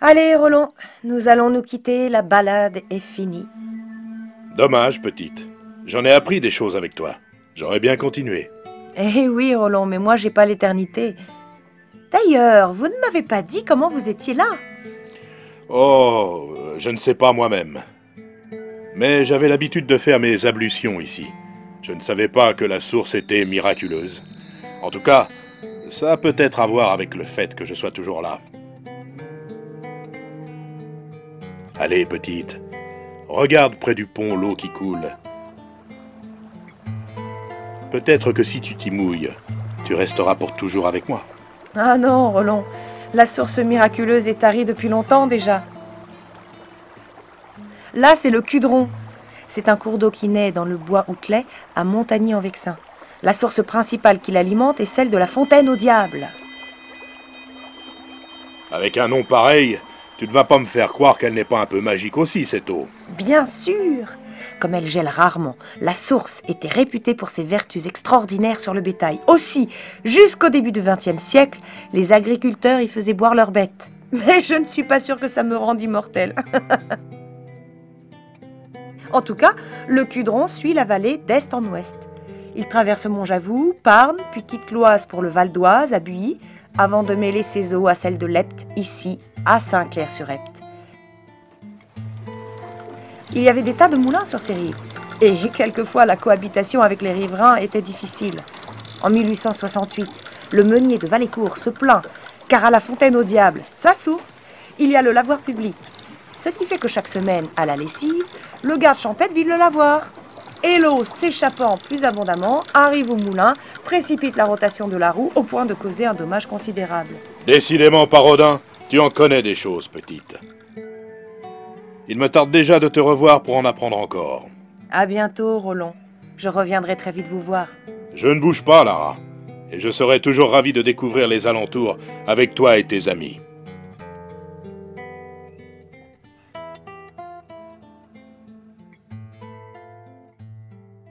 Allez, Roland, nous allons nous quitter, la balade est finie. Dommage, petite. J'en ai appris des choses avec toi. J'aurais bien continué. Eh oui, Roland, mais moi j'ai pas l'éternité. D'ailleurs, vous ne m'avez pas dit comment vous étiez là. Oh, je ne sais pas moi-même. Mais j'avais l'habitude de faire mes ablutions ici. Je ne savais pas que la source était miraculeuse. En tout cas, ça a peut-être à voir avec le fait que je sois toujours là. Allez, petite, regarde près du pont l'eau qui coule. Peut-être que si tu t'y mouilles, tu resteras pour toujours avec moi. Ah non, Roland, la source miraculeuse est tarie depuis longtemps déjà. Là, c'est le Cudron. C'est un cours d'eau qui naît dans le bois Outlet à Montagny-en-Vexin. La source principale qui l'alimente est celle de la fontaine au diable. Avec un nom pareil, tu ne vas pas me faire croire qu'elle n'est pas un peu magique aussi, cette eau. Bien sûr Comme elle gèle rarement, la source était réputée pour ses vertus extraordinaires sur le bétail. Aussi, jusqu'au début du XXe siècle, les agriculteurs y faisaient boire leurs bêtes. Mais je ne suis pas sûre que ça me rende immortel. en tout cas, le Cudron suit la vallée d'est en ouest. Il traverse Montjavoux, Parme, puis quitte l'Oise pour le Val d'Oise, à Builly, avant de mêler ses eaux à celles de l'Epte, ici, à Saint-Clair-sur-Epte. Il y avait des tas de moulins sur ces rives, et quelquefois la cohabitation avec les riverains était difficile. En 1868, le meunier de Valécourt se plaint car à la fontaine au diable, sa source, il y a le lavoir public. Ce qui fait que chaque semaine, à la lessive, le garde champêtre vide le lavoir. Et l'eau, s'échappant plus abondamment, arrive au moulin, précipite la rotation de la roue au point de causer un dommage considérable. Décidément, Parodin, tu en connais des choses, petite. Il me tarde déjà de te revoir pour en apprendre encore. À bientôt, Roland. Je reviendrai très vite vous voir. Je ne bouge pas, Lara. Et je serai toujours ravi de découvrir les alentours avec toi et tes amis.